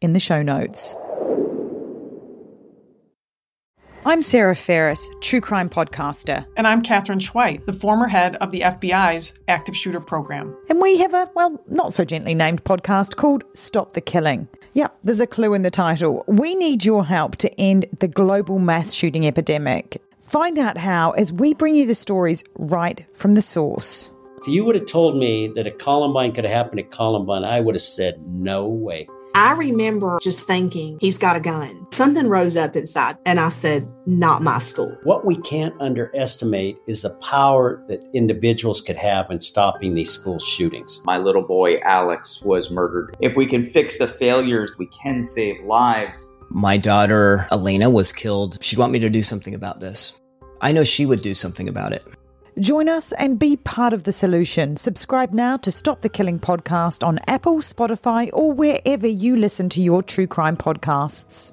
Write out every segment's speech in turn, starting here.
in the show notes. I'm Sarah Ferris, true crime podcaster. And I'm Katherine Schweit, the former head of the FBI's active shooter program. And we have a, well, not so gently named podcast called Stop the Killing. Yep, there's a clue in the title. We need your help to end the global mass shooting epidemic. Find out how as we bring you the stories right from the source. If you would have told me that a Columbine could have happened at Columbine, I would have said, no way. I remember just thinking, he's got a gun. Something rose up inside, and I said, not my school. What we can't underestimate is the power that individuals could have in stopping these school shootings. My little boy, Alex, was murdered. If we can fix the failures, we can save lives. My daughter, Elena, was killed. She'd want me to do something about this. I know she would do something about it. Join us and be part of the solution. Subscribe now to Stop the Killing podcast on Apple, Spotify, or wherever you listen to your true crime podcasts.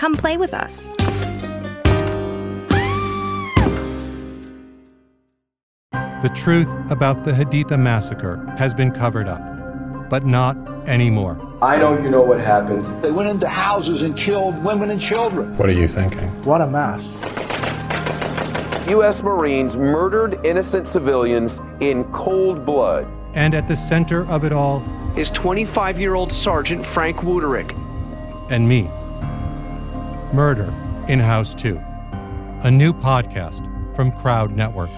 Come play with us. The truth about the Haditha massacre has been covered up, but not anymore. I know you know what happened. They went into houses and killed women and children. What are you thinking? What a mess. U.S. Marines murdered innocent civilians in cold blood. And at the center of it all is 25 year old Sergeant Frank Wuterich. And me. Murder in House 2, a new podcast from Crowd Network.